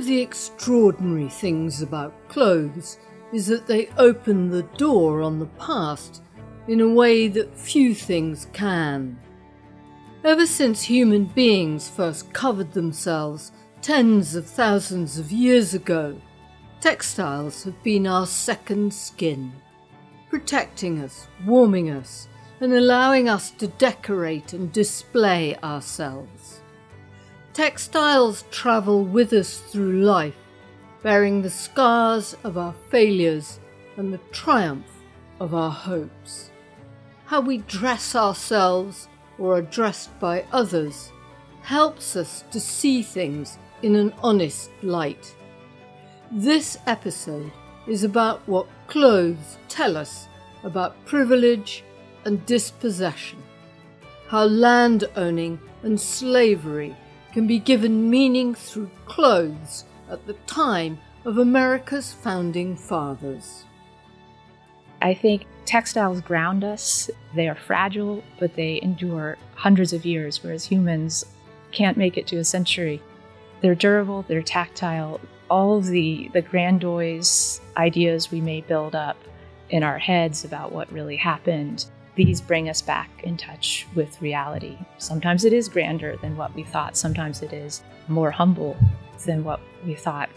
One of the extraordinary things about clothes is that they open the door on the past in a way that few things can. Ever since human beings first covered themselves tens of thousands of years ago, textiles have been our second skin, protecting us, warming us, and allowing us to decorate and display ourselves. Textiles travel with us through life, bearing the scars of our failures and the triumph of our hopes. How we dress ourselves or are dressed by others helps us to see things in an honest light. This episode is about what clothes tell us about privilege and dispossession, how land owning and slavery can be given meaning through clothes at the time of America's founding fathers. I think textiles ground us. They are fragile, but they endure hundreds of years, whereas humans can't make it to a century. They're durable, they're tactile. All of the, the grandiose ideas we may build up in our heads about what really happened, these bring us back in touch with reality. Sometimes it is grander than what we thought, sometimes it is more humble than what we thought.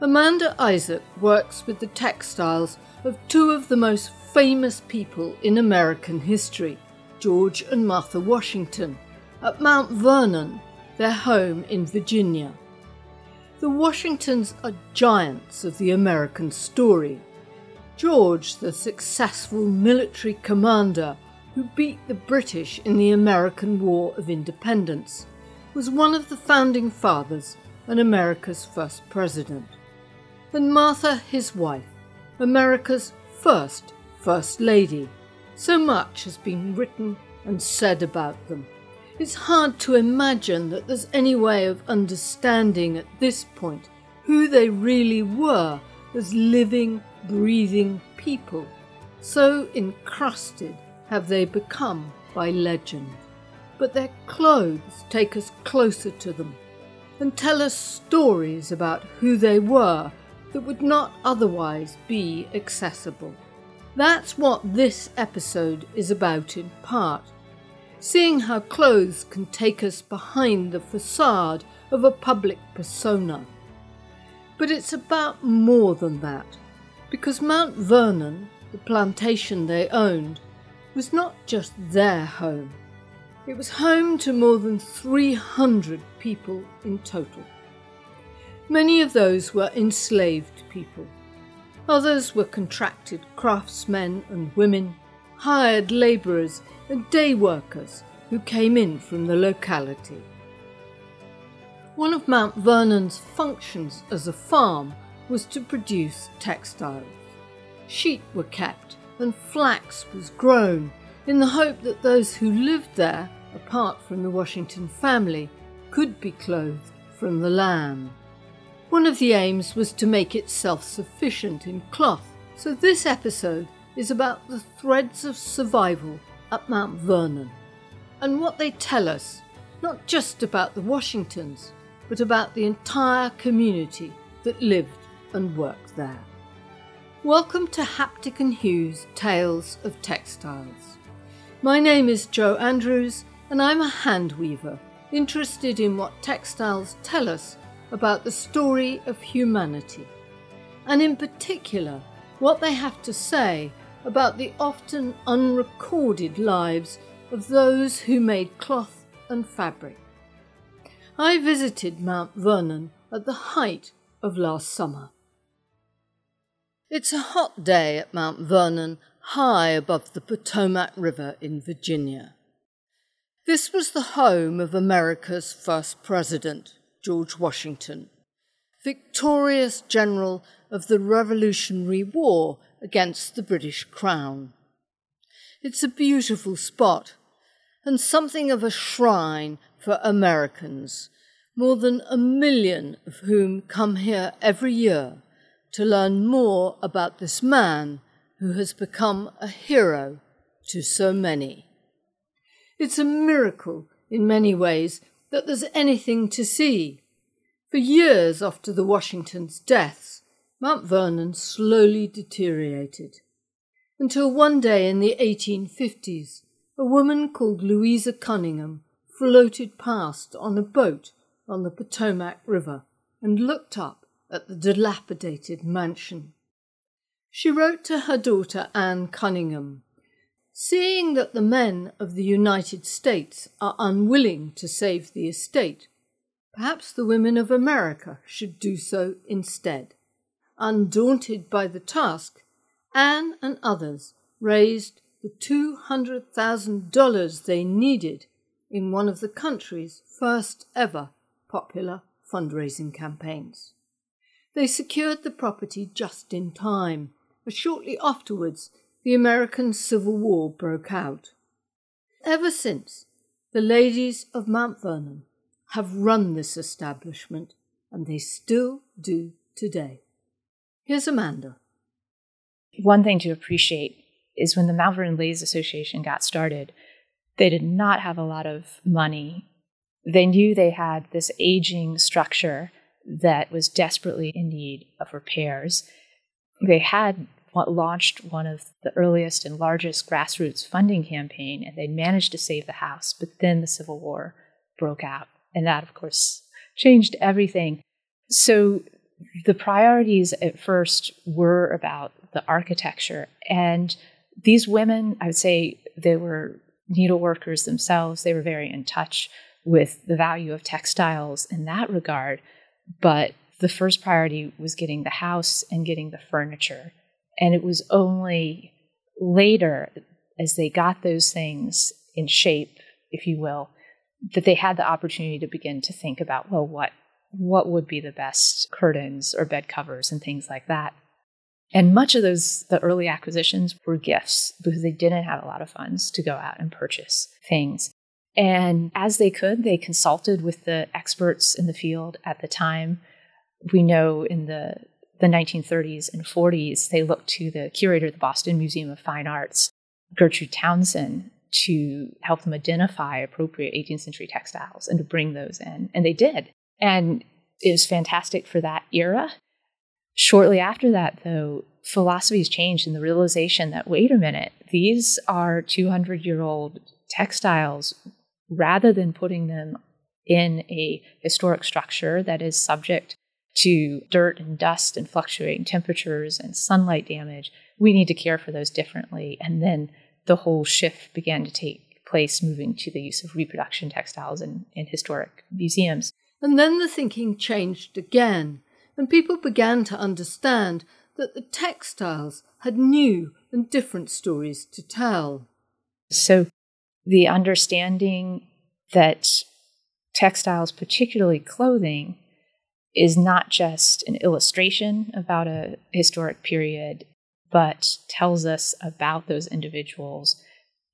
Amanda Isaac works with the textiles of two of the most famous people in American history, George and Martha Washington, at Mount Vernon, their home in Virginia. The Washingtons are giants of the American story. George, the successful military commander who beat the British in the American War of Independence, was one of the founding fathers and America's first president. And Martha, his wife, America's first First Lady. So much has been written and said about them. It's hard to imagine that there's any way of understanding at this point who they really were as living, breathing people. So encrusted have they become by legend. But their clothes take us closer to them and tell us stories about who they were that would not otherwise be accessible. That's what this episode is about in part. Seeing how clothes can take us behind the facade of a public persona. But it's about more than that, because Mount Vernon, the plantation they owned, was not just their home. It was home to more than 300 people in total. Many of those were enslaved people. Others were contracted craftsmen and women, hired labourers and day workers who came in from the locality. One of Mount Vernon's functions as a farm was to produce textiles. Sheep were kept and flax was grown in the hope that those who lived there, apart from the Washington family, could be clothed from the land. One of the aims was to make it self sufficient in cloth, so this episode is about the threads of survival at Mount Vernon and what they tell us, not just about the Washingtons, but about the entire community that lived and worked there. Welcome to Haptic and Hue Tales of Textiles. My name is Jo Andrews, and I'm a hand weaver interested in what textiles tell us about the story of humanity, and in particular, what they have to say about the often unrecorded lives of those who made cloth and fabric. I visited Mount Vernon at the height of last summer. It's a hot day at Mount Vernon high above the Potomac River in Virginia. This was the home of America's first president, George Washington, victorious general of the Revolutionary War against the British Crown. It's a beautiful spot and something of a shrine for Americans, more than a million of whom come here every year to learn more about this man who has become a hero to so many. It's a miracle in many ways that there's anything to see. For years after the Washingtons' deaths, Mount Vernon slowly deteriorated, until one day in the 1850s, a woman called Louisa Cunningham floated past on a boat on the Potomac River and looked up at the dilapidated mansion. She wrote to her daughter Anne Cunningham Seeing that the men of the United States are unwilling to save the estate, perhaps the women of America should do so instead. Undaunted by the task, Anne and others raised the $200,000 they needed in one of the country's first ever popular fundraising campaigns. They secured the property just in time, as shortly afterwards the American Civil War broke out. Ever since, the ladies of Mount Vernon have run this establishment, and they still do today. Here's Amanda. One thing to appreciate is when the Mount Vernon Ladies Association got started, they did not have a lot of money. They knew they had this aging structure that was desperately in need of repairs. They had launched one of the earliest and largest grassroots funding campaign, and they managed to save the house. But then the Civil War broke out, and that, of course, changed everything. So the priorities at first were about the architecture, and these women, I would say, they were needleworkers themselves. They were very in touch with the value of textiles in that regard, but the first priority was getting the house and getting the furniture and it was only later, as they got those things in shape, if you will, that they had the opportunity to begin to think about, well, what what would be the best curtains or bed covers and things like that. And much of those, the early acquisitions were gifts because they didn't have a lot of funds to go out and purchase things. And as they could, they consulted with the experts in the field at the time. We know in the the 1930s and 40s, they looked to the curator of the Boston Museum of Fine Arts, Gertrude Townsend, to help them identify appropriate 18th century textiles and to bring those in. And they did. And it was fantastic for that era. Shortly after that, though, philosophies changed in the realization that wait a minute, these are 200 year old textiles. Rather than putting them in a historic structure that is subject to dirt and dust and fluctuating temperatures and sunlight damage, we need to care for those differently. And then the whole shift began to take place, moving to the use of reproduction textiles in, in historic museums. And then the thinking changed again, and people began to understand that the textiles had new and different stories to tell. So the understanding that textiles, particularly clothing, is not just an illustration about a historic period, but tells us about those individuals,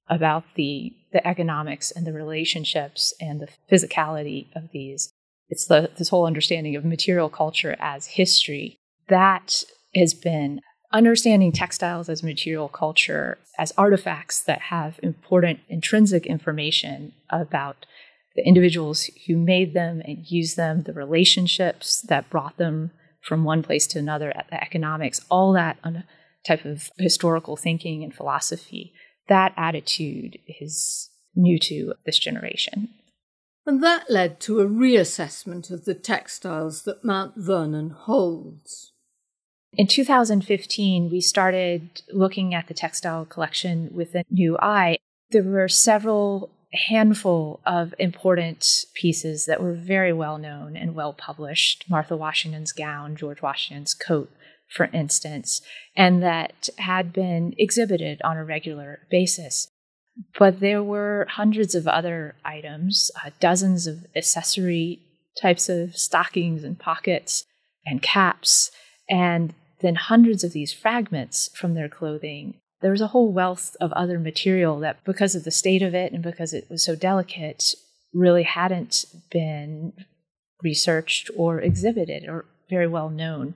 about the, the economics and the relationships and the physicality of these. It's the, this whole understanding of material culture as history. That has been understanding textiles as material culture, as artifacts that have important intrinsic information about the individuals who made them and used them, the relationships that brought them from one place to another, the economics, all that type of historical thinking and philosophy, that attitude is new to this generation. And that led to a reassessment of the textiles that Mount Vernon holds. In 2015, we started looking at the textile collection with a new eye. There were several handful of important pieces that were very well known and well published Martha Washington's gown, George Washington's coat, for instance, and that had been exhibited on a regular basis. But there were hundreds of other items, uh, dozens of accessory types of stockings and pockets and caps, and then hundreds of these fragments from their clothing there was a whole wealth of other material that, because of the state of it and because it was so delicate, really hadn't been researched or exhibited or very well known.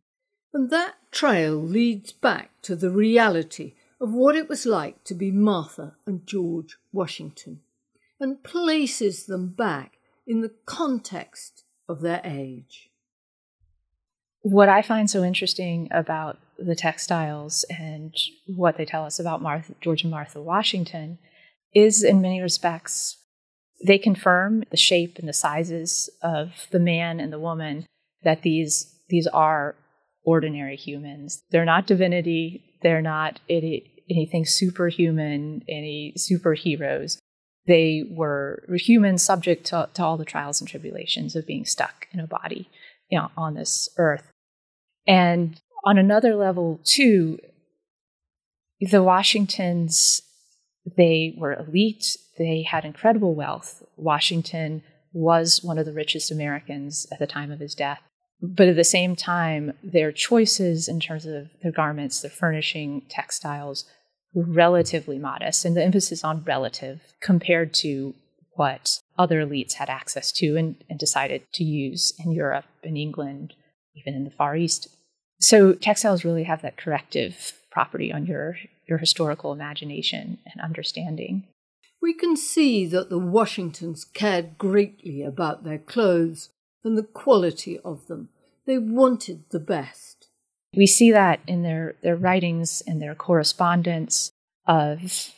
And that trail leads back to the reality of what it was like to be Martha and George Washington and places them back in the context of their age. What I find so interesting about the textiles and what they tell us about Martha, George and Martha Washington is, in many respects, they confirm the shape and the sizes of the man and the woman that these these are ordinary humans. They're not divinity. They're not any, anything superhuman, any superheroes. They were humans subject to, to all the trials and tribulations of being stuck in a body you know, on this earth. And on another level, too, the Washingtons, they were elite, they had incredible wealth. Washington was one of the richest Americans at the time of his death. But at the same time, their choices in terms of their garments, their furnishing, textiles, were relatively modest, and the emphasis on relative compared to what other elites had access to and, and decided to use in Europe and England, even in the Far East. So textiles really have that corrective property on your, your historical imagination and understanding. We can see that the Washingtons cared greatly about their clothes and the quality of them. They wanted the best. We see that in their, their writings and their correspondence of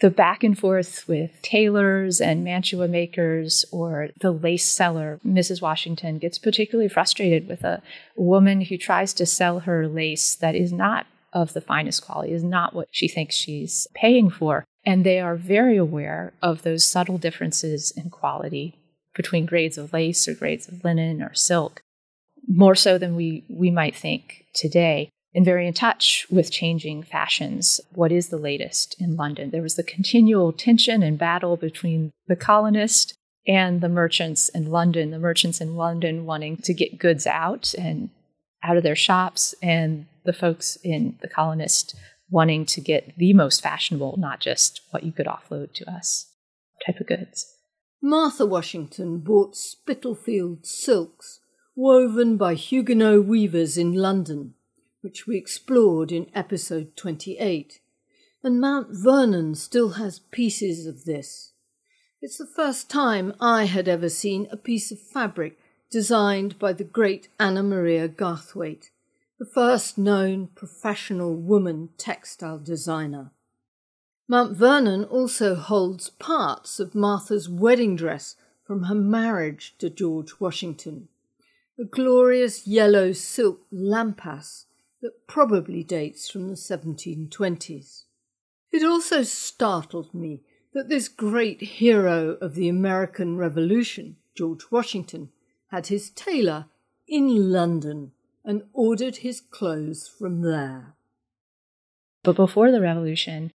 the back and forth with tailors and mantua makers or the lace seller. Mrs. Washington gets particularly frustrated with a woman who tries to sell her lace that is not of the finest quality, is not what she thinks she's paying for. And they are very aware of those subtle differences in quality between grades of lace or grades of linen or silk, more so than we, we might think today and very in touch with changing fashions. What is the latest in London? There was the continual tension and battle between the colonists and the merchants in London, the merchants in London wanting to get goods out and out of their shops, and the folks in the colonist wanting to get the most fashionable, not just what you could offload to us type of goods. Martha Washington bought Spitalfield silks woven by Huguenot weavers in London which we explored in episode 28, and Mount Vernon still has pieces of this. It's the first time I had ever seen a piece of fabric designed by the great Anna Maria Garthwaite, the first known professional woman textile designer. Mount Vernon also holds parts of Martha's wedding dress from her marriage to George Washington, a glorious yellow silk lampas that probably dates from the 1720s. It also startled me that this great hero of the American Revolution, George Washington, had his tailor in London and ordered his clothes from there. But before the revolution,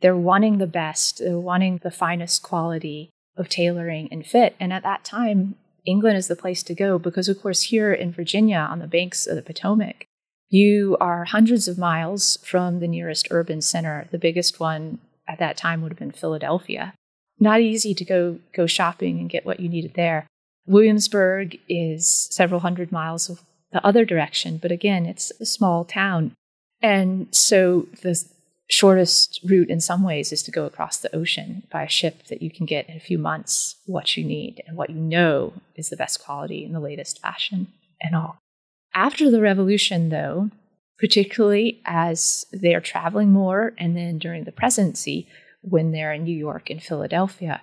they're wanting the best, they're wanting the finest quality of tailoring and fit. And at that time, England is the place to go because, of course, here in Virginia on the banks of the Potomac, you are hundreds of miles from the nearest urban center. The biggest one at that time would have been Philadelphia. Not easy to go go shopping and get what you needed there. Williamsburg is several hundred miles of the other direction, but again, it's a small town. And so the shortest route in some ways is to go across the ocean by a ship that you can get in a few months what you need and what you know is the best quality and the latest fashion and all. After the revolution, though, particularly as they are traveling more, and then during the presidency, when they're in New York and Philadelphia,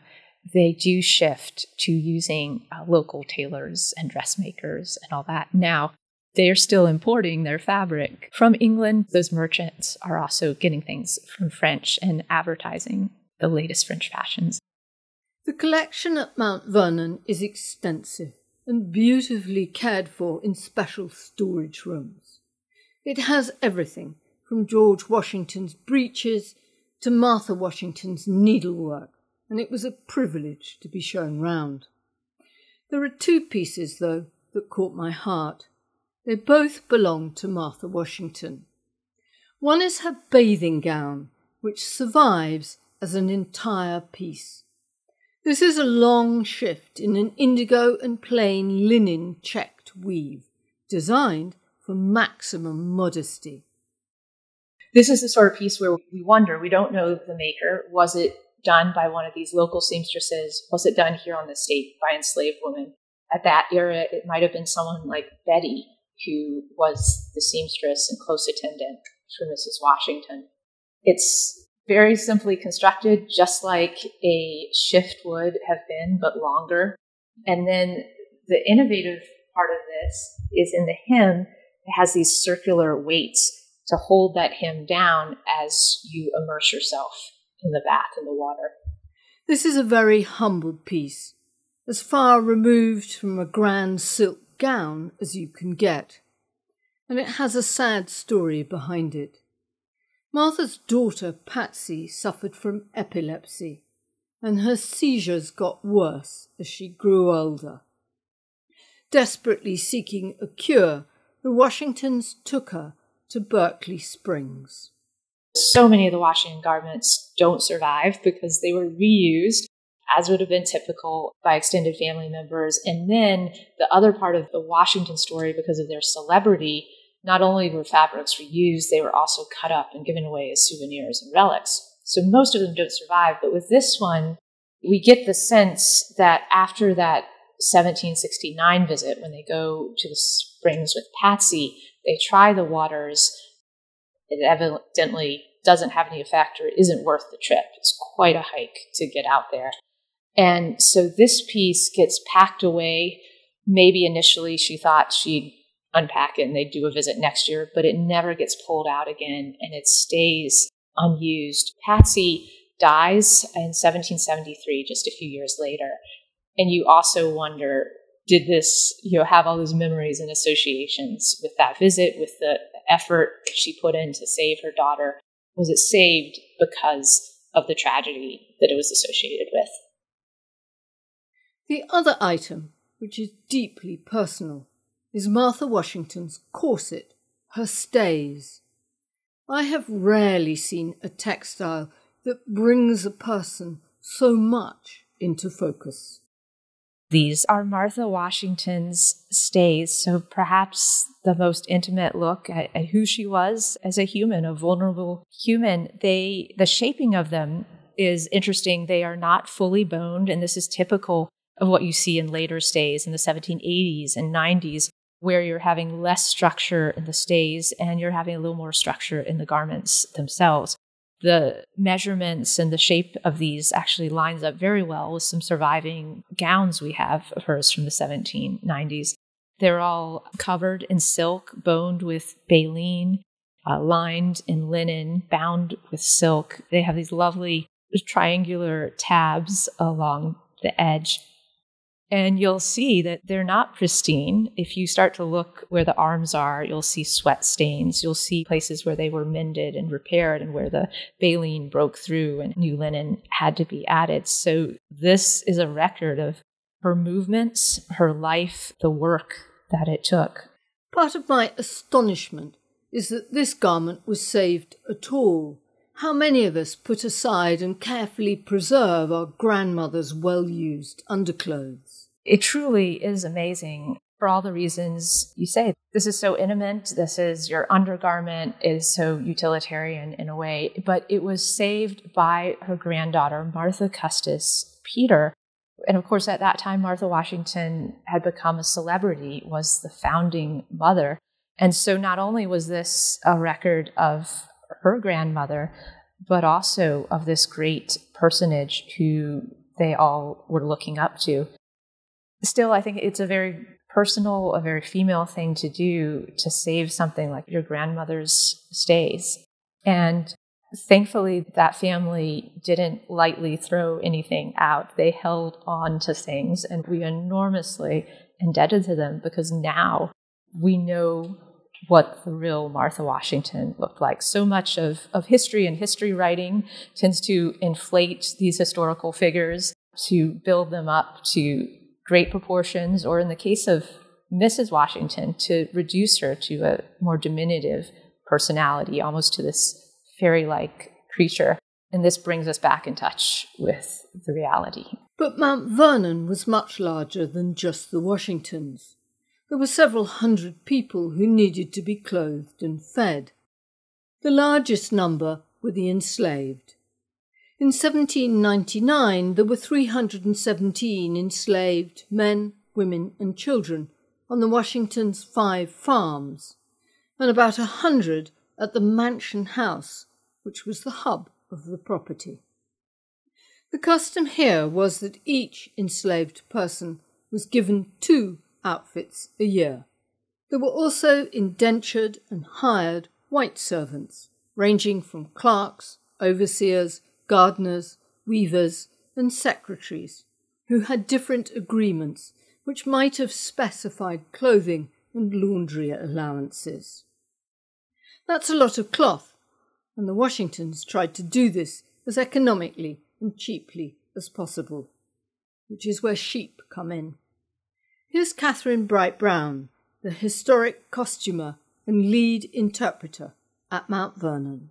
they do shift to using uh, local tailors and dressmakers and all that. Now, they are still importing their fabric from England. Those merchants are also getting things from French and advertising the latest French fashions. The collection at Mount Vernon is extensive and beautifully cared for in special storage rooms. It has everything from George Washington's breeches to Martha Washington's needlework, and it was a privilege to be shown round. There are two pieces, though, that caught my heart. They both belong to Martha Washington. One is her bathing gown, which survives as an entire piece. This is a long shift in an indigo and plain linen checked weave, designed for maximum modesty. This is the sort of piece where we wonder, we don't know the maker. Was it done by one of these local seamstresses? Was it done here on the state by enslaved women? At that era, it might have been someone like Betty, who was the seamstress and close attendant for Mrs. Washington. It's very simply constructed, just like a shift would have been, but longer. And then the innovative part of this is in the hem, it has these circular weights to hold that hem down as you immerse yourself in the bath in the water. This is a very humble piece, as far removed from a grand silk gown as you can get, and it has a sad story behind it. Martha's daughter, Patsy, suffered from epilepsy, and her seizures got worse as she grew older. Desperately seeking a cure, the Washingtons took her to Berkeley Springs. So many of the Washington garments don't survive because they were reused, as would have been typical by extended family members. And then the other part of the Washington story, because of their celebrity, not only were fabrics reused, they were also cut up and given away as souvenirs and relics. So most of them don't survive. But with this one, we get the sense that after that 1769 visit, when they go to the springs with Patsy, they try the waters. It evidently doesn't have any effect or isn't worth the trip. It's quite a hike to get out there. And so this piece gets packed away. Maybe initially she thought she'd unpack it and they'd do a visit next year, but it never gets pulled out again and it stays unused. Patsy dies in 1773, just a few years later. And you also wonder did this, you know, have all those memories and associations with that visit, with the effort she put in to save her daughter? Was it saved because of the tragedy that it was associated with? The other item, which is deeply personal, is Martha Washington's corset, her stays. I have rarely seen a textile that brings a person so much into focus. These are Martha Washington's stays, so perhaps the most intimate look at, at, who she was as a human, a vulnerable human. They, the shaping of them is interesting. They are not fully boned, and this is typical of what you see in later stays in the 1780s and 90s, where you're having less structure in the stays and you're having a little more structure in the garments themselves the measurements and the shape of these actually lines up very well with some surviving gowns we have of hers from the 1790s. They're all covered in silk, boned with baleen, uh, lined in linen, bound with silk. They have these lovely triangular tabs along the edge and you'll see that they're not pristine. If you start to look where the arms are, you'll see sweat stains. You'll see places where they were mended and repaired and where the baleen broke through and new linen had to be added. So, this is a record of her movements, her life, the work that it took. Part of my astonishment is that this garment was saved at all. How many of us put aside and carefully preserve our grandmother's well used underclothes? It truly is amazing for all the reasons you say. This is so intimate. This is your undergarment is so utilitarian in a way, but it was saved by her granddaughter, Martha Custis Peter. And of course, at that time, Martha Washington had become a celebrity, was the founding mother. And so not only was this a record of her grandmother, but also of this great personage who they all were looking up to. Still, I think it's a very personal, a very female thing to do to save something like your grandmother's stays. And thankfully, that family didn't lightly throw anything out. They held on to things, and we enormously indebted to them because now we know what the real Martha Washington looked like. So much of, of history and history writing tends to inflate these historical figures to build them up to great proportions, or in the case of Mrs. Washington, to reduce her to a more diminutive personality, almost to this fairy like creature. And this brings us back in touch with the reality. But Mount Vernon was much larger than just the Washingtons there were several hundred people who needed to be clothed and fed. The largest number were the enslaved. In 1799, there were 317 enslaved men, women, and children on the Washington's five farms, and about a hundred at the Mansion House, which was the hub of the property. The custom here was that each enslaved person was given two outfits a year. There were also indentured and hired white servants, ranging from clerks, overseers, gardeners, weavers, and secretaries, who had different agreements which might have specified clothing and laundry allowances. That's a lot of cloth, and the Washingtons tried to do this as economically and cheaply as possible, which is where sheep come in. Here's Catherine Bright Brown, the historic costumer and lead interpreter at Mount Vernon.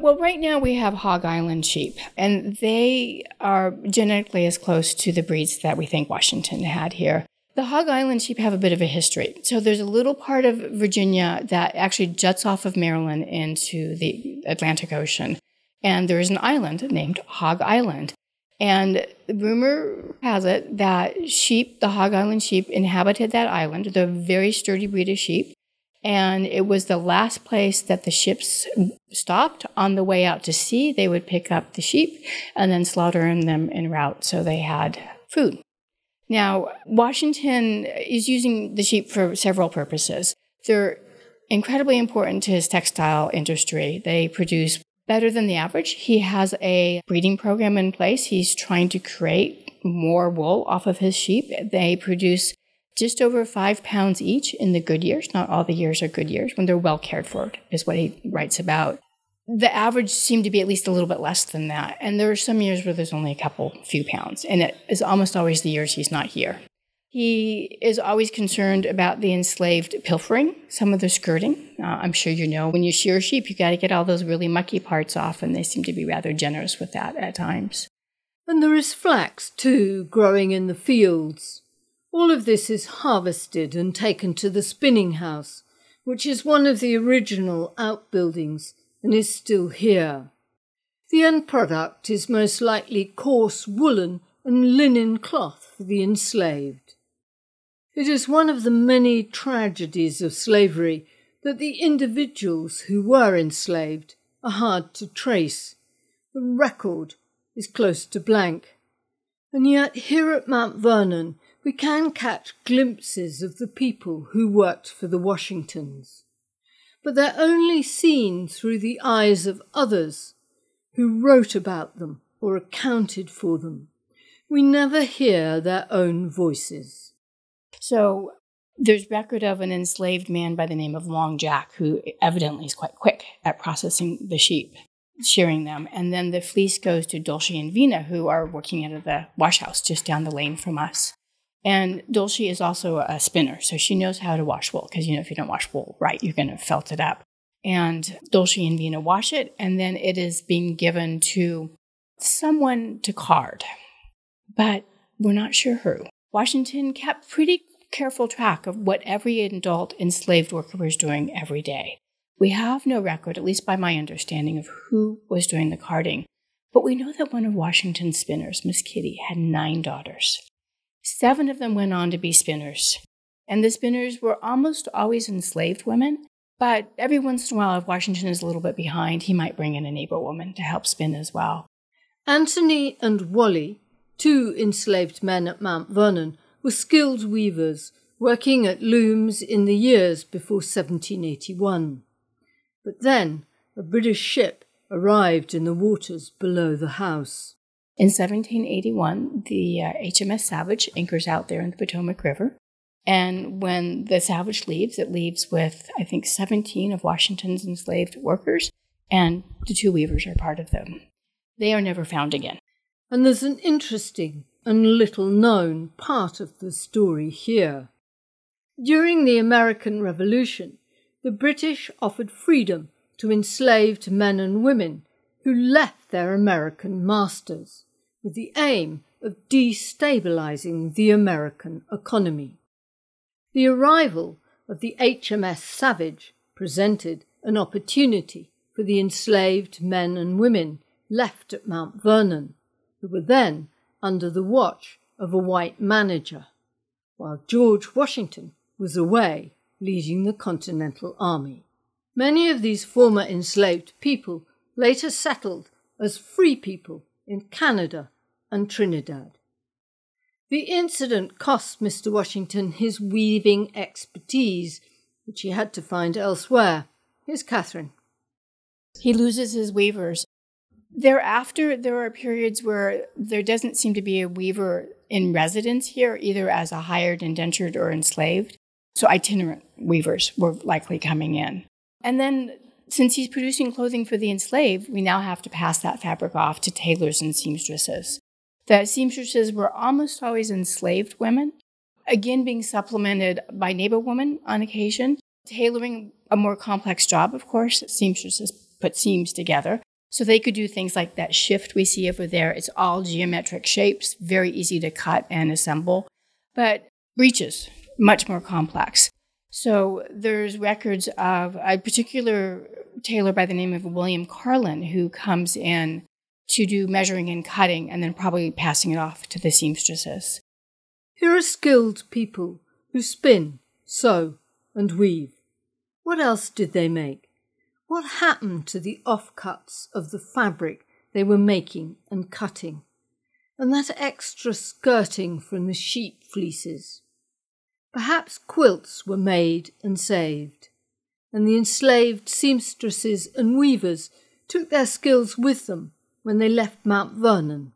Well, right now we have Hog Island sheep, and they are genetically as close to the breeds that we think Washington had here. The Hog Island sheep have a bit of a history. So there's a little part of Virginia that actually juts off of Maryland into the Atlantic Ocean. And there is an island named Hog Island. And rumor has it that sheep, the Hog Island sheep, inhabited that island. They're a very sturdy breed of sheep. And it was the last place that the ships stopped on the way out to sea. They would pick up the sheep and then slaughter them en route so they had food. Now, Washington is using the sheep for several purposes. They're incredibly important to his textile industry. They produce better than the average. He has a breeding program in place. He's trying to create more wool off of his sheep. They produce just over five pounds each in the good years. Not all the years are good years when they're well cared for, is what he writes about. The average seemed to be at least a little bit less than that. And there are some years where there's only a couple few pounds. And it is almost always the years he's not here. He is always concerned about the enslaved pilfering some of the skirting. Uh, I'm sure you know when you shear sheep, you got to get all those really mucky parts off, and they seem to be rather generous with that at times. And there is flax, too, growing in the fields. All of this is harvested and taken to the spinning house, which is one of the original outbuildings and is still here. The end product is most likely coarse woolen and linen cloth for the enslaved. It is one of the many tragedies of slavery that the individuals who were enslaved are hard to trace. The record is close to blank. And yet, here at Mount Vernon, we can catch glimpses of the people who worked for the Washingtons. But they're only seen through the eyes of others who wrote about them or accounted for them. We never hear their own voices. So there's record of an enslaved man by the name of Long Jack who evidently is quite quick at processing the sheep shearing them. And then the fleece goes to Dulce and Vina, who are working at the wash house just down the lane from us. And Dulce is also a spinner, so she knows how to wash wool because you know if you don't wash wool right, you're going to felt it up. And Dulce and Vina wash it, and then it is being given to someone to card, but we're not sure who. Washington kept pretty careful track of what every adult enslaved worker was doing every day. We have no record, at least by my understanding, of who was doing the carding, but we know that one of Washington's spinners, Miss Kitty, had nine daughters. Seven of them went on to be spinners. And the spinners were almost always enslaved women, but every once in a while, if Washington is a little bit behind, he might bring in a neighbor woman to help spin as well. Anthony and Wally, two enslaved men at Mount Vernon, were skilled weavers working at looms in the years before 1781. But then a British ship arrived in the waters below the house. In 1781, the uh, HMS Savage anchors out there in the Potomac River. And when the Savage leaves, it leaves with, I think, 17 of Washington's enslaved workers, and the two weavers are part of them. They are never found again. And there's an interesting and little known part of the story here. During the American Revolution, the British offered freedom to enslaved men and women who left their American masters with the aim of destabilizing the American economy. The arrival of the HMS Savage presented an opportunity for the enslaved men and women left at Mount Vernon, who were then under the watch of a white manager. while George Washington was away leading the Continental Army. Many of these former enslaved people later settled as free people in Canada and Trinidad. The incident cost Mr. Washington his weaving expertise, which he had to find elsewhere. Here's Catherine. He loses his weavers. Thereafter, there are periods where there doesn't seem to be a weaver in residence here, either as a hired, indentured, or enslaved. So itinerant weavers were likely coming in. And then, since he's producing clothing for the enslaved, we now have to pass that fabric off to tailors and seamstresses. The seamstresses were almost always enslaved women, again being supplemented by neighbor women on occasion, tailoring a more complex job, of course. Seamstresses put seams together. So they could do things like that shift we see over there. It's all geometric shapes, very easy to cut and assemble. But breeches, much more complex. So there's records of a particular tailor by the name of William Carlin who comes in to do measuring and cutting and then probably passing it off to the seamstresses. Here are skilled people who spin, sew, and weave. What else did they make? What happened to the offcuts of the fabric they were making and cutting? And that extra skirting from the sheep fleeces? Perhaps quilts were made and saved, and the enslaved seamstresses and weavers took their skills with them when they left Mount Vernon.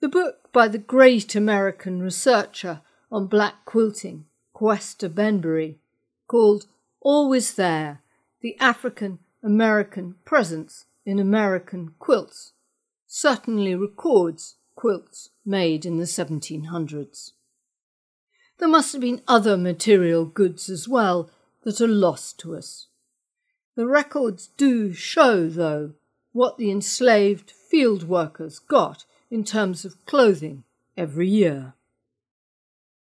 The book by the great American researcher on black quilting, Cuesta Benberry, called Always There The African American Presence in American Quilts, certainly records quilts made in the 1700s. There must have been other material goods as well that are lost to us. The records do show, though, what the enslaved field workers got in terms of clothing every year.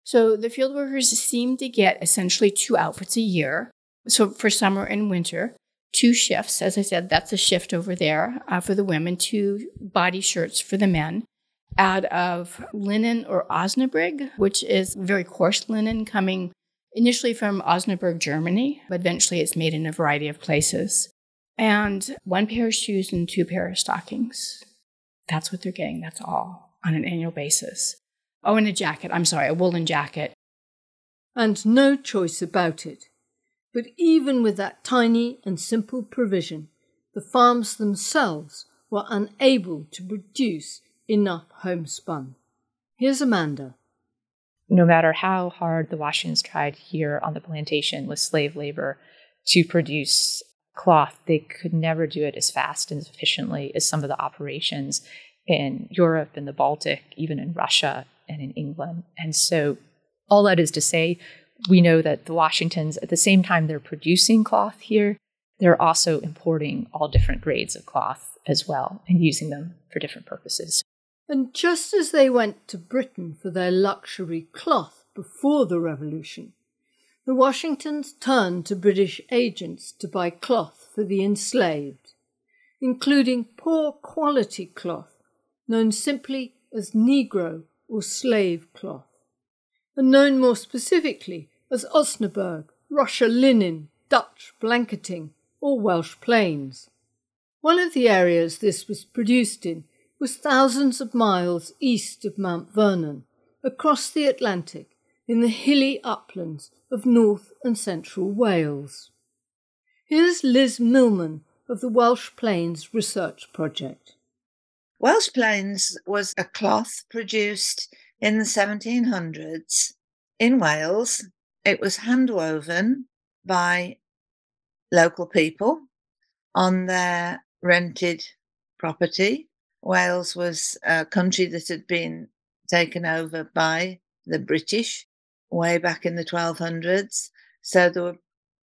So the field workers seem to get essentially two outfits a year. So for summer and winter, two shifts. As I said, that's a shift over there uh, for the women, two body shirts for the men out of linen or Osnabrück, which is very coarse linen coming initially from Osnabrück, Germany, but eventually it's made in a variety of places. And one pair of shoes and two pair of stockings. That's what they're getting. That's all on an annual basis. Oh, and a jacket. I'm sorry, a woolen jacket. And no choice about it. But even with that tiny and simple provision, the farms themselves were unable to produce enough homespun. Here's Amanda. No matter how hard the Washingtons tried here on the plantation with slave labor to produce cloth, they could never do it as fast and efficiently as some of the operations in Europe in the Baltic, even in Russia and in England. And so, all that is to say, we know that the Washingtons, at the same time they're producing cloth here, they're also importing all different grades of cloth as well and using them for different purposes. And just as they went to Britain for their luxury cloth before the Revolution, the Washingtons turned to British agents to buy cloth for the enslaved, including poor quality cloth known simply as Negro or slave cloth, and known more specifically as Osnaburg, Russia linen, Dutch blanketing, or Welsh plains. One of the areas this was produced in was thousands of miles east of Mount Vernon, across the Atlantic, in the hilly uplands of North and Central Wales. Here's Liz Milman of the Welsh Plains Research Project. Welsh Plains was a cloth produced in the 1700s in Wales. It was handwoven by local people on their rented property Wales was a country that had been taken over by the British way back in the 1200s. So there were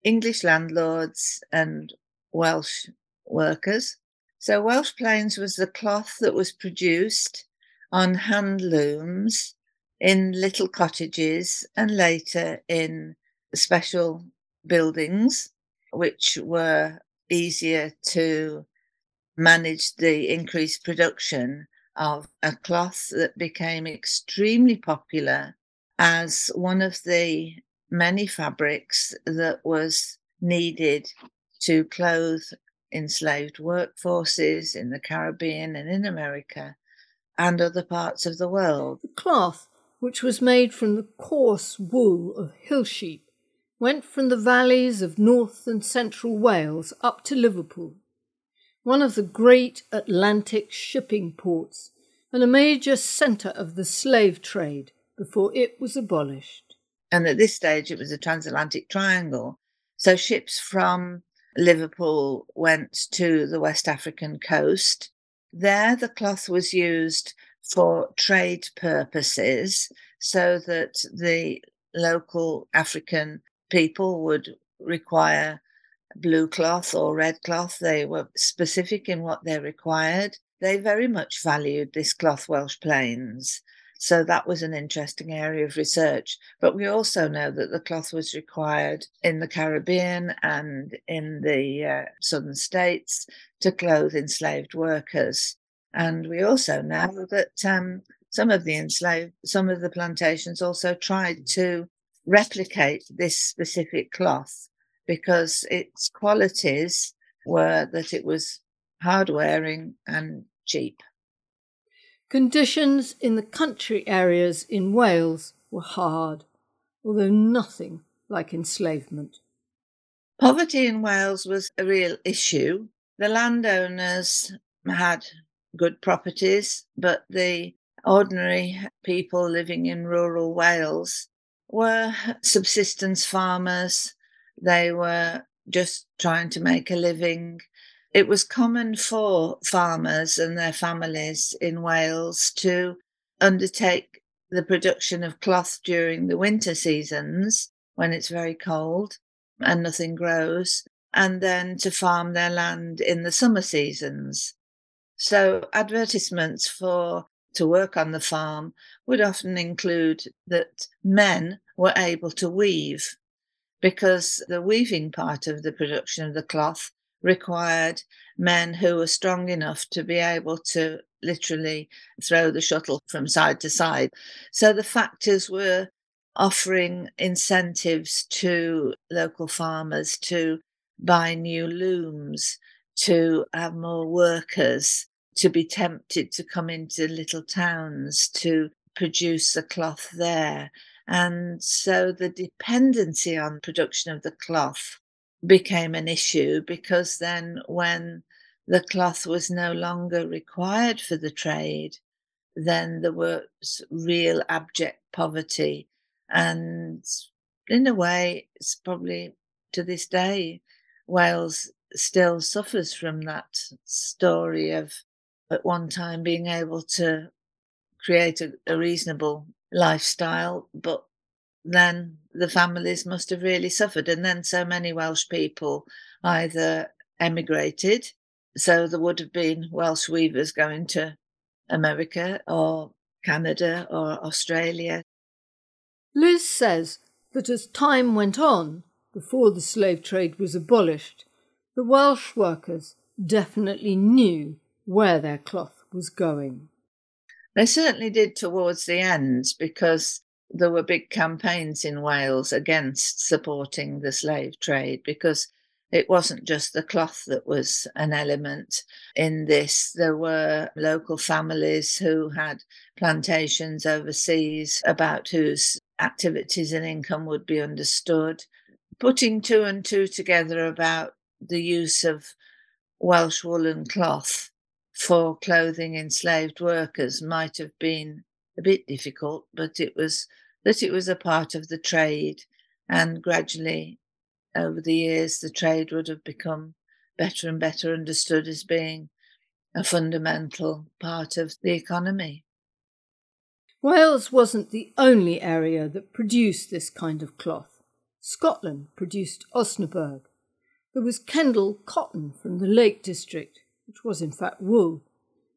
English landlords and Welsh workers. So Welsh Plains was the cloth that was produced on hand looms in little cottages and later in special buildings, which were easier to manage the increased production of a cloth that became extremely popular as one of the many fabrics that was needed to clothe enslaved workforces in the Caribbean and in America and other parts of the world. Cloth, which was made from the coarse wool of hill sheep, went from the valleys of North and Central Wales up to Liverpool, one of the great Atlantic shipping ports and a major centre of the slave trade before it was abolished. And at this stage, it was a transatlantic triangle. So ships from Liverpool went to the West African coast. There, the cloth was used for trade purposes so that the local African people would require blue cloth or red cloth. They were specific in what they required. They very much valued this cloth Welsh Plains. So that was an interesting area of research. But we also know that the cloth was required in the Caribbean and in the uh, southern states to clothe enslaved workers. And we also know that um, some of the enslaved, some of the plantations also tried to replicate this specific cloth because its qualities were that it was hard wearing and cheap. Conditions in the country areas in Wales were hard, although nothing like enslavement. Poverty in Wales was a real issue. The landowners had good properties, but the ordinary people living in rural Wales were subsistence farmers. They were just trying to make a living it was common for farmers and their families in Wales to undertake the production of cloth during the winter seasons when it's very cold and nothing grows, and then to farm their land in the summer seasons. So advertisements for to work on the farm would often include that men were able to weave because the weaving part of the production of the cloth required men who were strong enough to be able to literally throw the shuttle from side to side. So the factors were offering incentives to local farmers to buy new looms, to have more workers, to be tempted to come into little towns to produce the cloth there. And so the dependency on production of the cloth became an issue because then when the cloth was no longer required for the trade, then there was real abject poverty. And in a way, it's probably to this day, Wales still suffers from that story of at one time being able to create a, a reasonable lifestyle, but then the families must have really suffered. And then so many Welsh people either emigrated, so there would have been Welsh weavers going to America or Canada or Australia. Liz says that as time went on, before the slave trade was abolished, the Welsh workers definitely knew where their cloth was going. They certainly did towards the end because there were big campaigns in Wales against supporting the slave trade because it wasn't just the cloth that was an element in this. There were local families who had plantations overseas about whose activities and income would be understood. Putting two and two together about the use of Welsh woolen cloth for clothing enslaved workers might have been a bit difficult, but it was that it was a part of the trade. And gradually, over the years, the trade would have become better and better understood as being a fundamental part of the economy. Wales wasn't the only area that produced this kind of cloth. Scotland produced Osnaburg. There was Kendal cotton from the Lake District, which was in fact wool,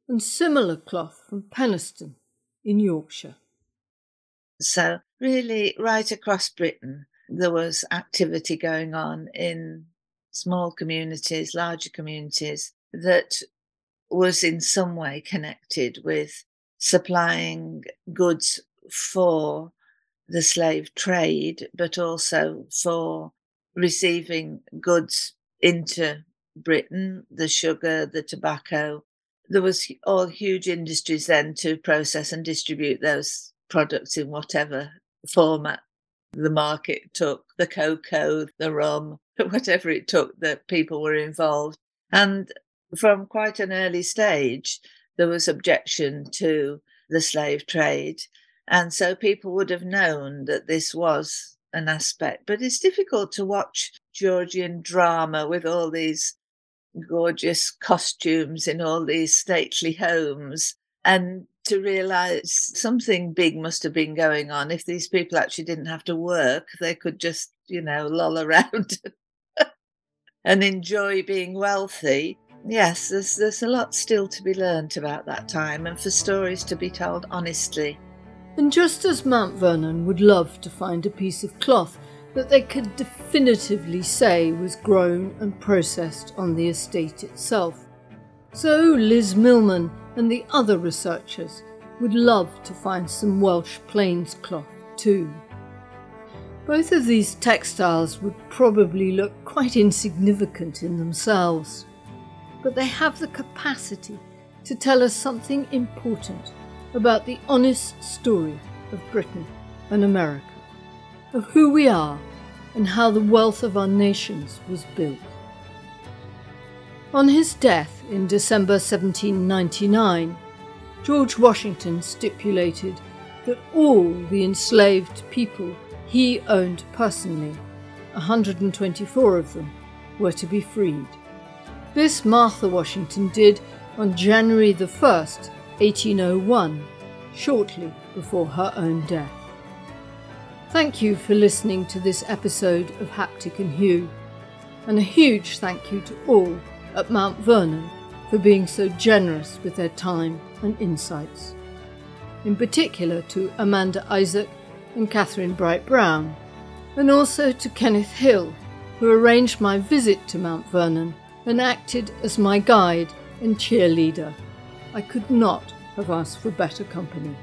and similar cloth from Penistone in Yorkshire. So, really, right across Britain, there was activity going on in small communities, larger communities that was in some way connected with supplying goods for the slave trade, but also for receiving goods into Britain, the sugar, the tobacco. There was all huge industries then to process and distribute those products in whatever format the market took, the cocoa, the rum, whatever it took that people were involved. And from quite an early stage, there was objection to the slave trade. And so people would have known that this was an aspect. But it's difficult to watch Georgian drama with all these gorgeous costumes in all these stately homes and to realize something big must have been going on. If these people actually didn't have to work, they could just, you know, loll around and enjoy being wealthy. Yes, there's there's a lot still to be learnt about that time and for stories to be told honestly. And just as Mount Vernon would love to find a piece of cloth that they could definitively say was grown and processed on the estate itself, so Liz Millman and the other researchers would love to find some Welsh plains cloth too. Both of these textiles would probably look quite insignificant in themselves, but they have the capacity to tell us something important about the honest story of Britain and America, of who we are and how the wealth of our nations was built. On his death in December 1799, George Washington stipulated that all the enslaved people he owned personally, 124 of them, were to be freed. This Martha Washington did on January the 1st, 1801, shortly before her own death. Thank you for listening to this episode of Haptic and Hue, and a huge thank you to all at Mount Vernon for being so generous with their time and insights. In particular to Amanda Isaac and Catherine Bright Brown, and also to Kenneth Hill, who arranged my visit to Mount Vernon and acted as my guide and cheerleader. I could not have asked for better company.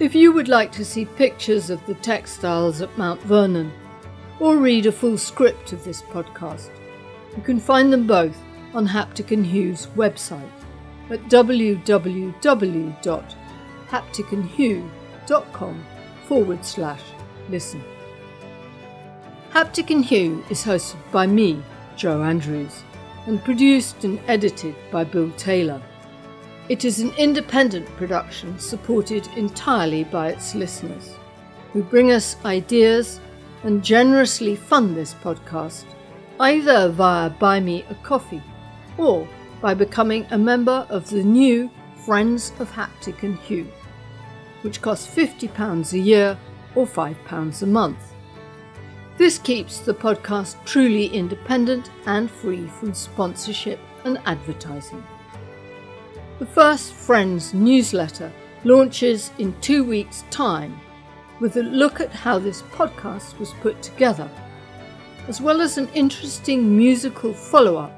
If you would like to see pictures of the textiles at Mount Vernon, or read a full script of this podcast, you can find them both on Haptic and Hue's website at www.hapticandhue.com forward slash listen. Haptic and Hue is hosted by me, Jo Andrews, and produced and edited by Bill Taylor. It is an independent production supported entirely by its listeners, who bring us ideas and generously fund this podcast, either via Buy Me a Coffee or by becoming a member of the new Friends of Haptic and Hue, which costs £50 a year or £5 a month. This keeps the podcast truly independent and free from sponsorship and advertising. The first Friends newsletter launches in two weeks' time with a look at how this podcast was put together, as well as an interesting musical follow up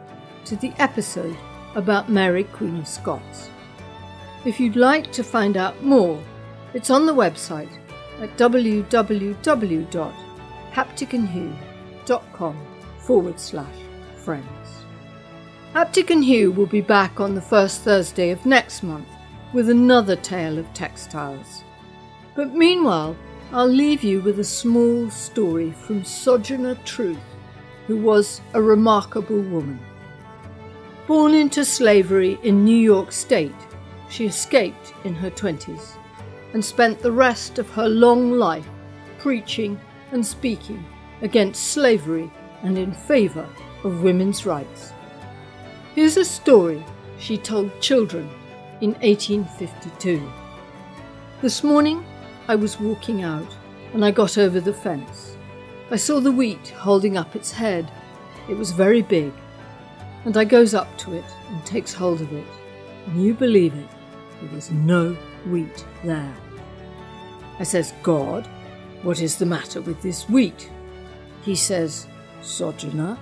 to the episode about Mary Queen of Scots. If you'd like to find out more, it's on the website at www.hapticandhue.com forward slash friends. Haptic and Hue will be back on the first Thursday of next month with another tale of textiles. But meanwhile, I'll leave you with a small story from Sojourner Truth, who was a remarkable woman. Born into slavery in New York State, she escaped in her 20s and spent the rest of her long life preaching and speaking against slavery and in favour of women's rights. Here's a story she told children in 1852. This morning I was walking out and I got over the fence. I saw the wheat holding up its head. It was very big and I goes up to it and takes hold of it. And you believe it, there was no wheat there. I says, God, what is the matter with this wheat? He says, Sojourner,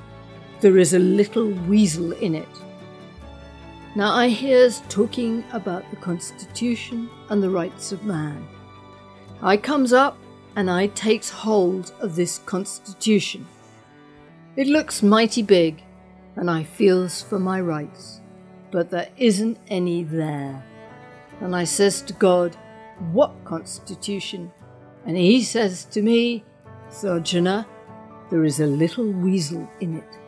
there is a little weasel in it. Now I hears talking about the Constitution and the rights of man. I comes up and I takes hold of this constitution. It looks mighty big, and I feels for my rights, but there isn't any there. And I says to God, What constitution? And he says to me, Sojourner, there is a little weasel in it.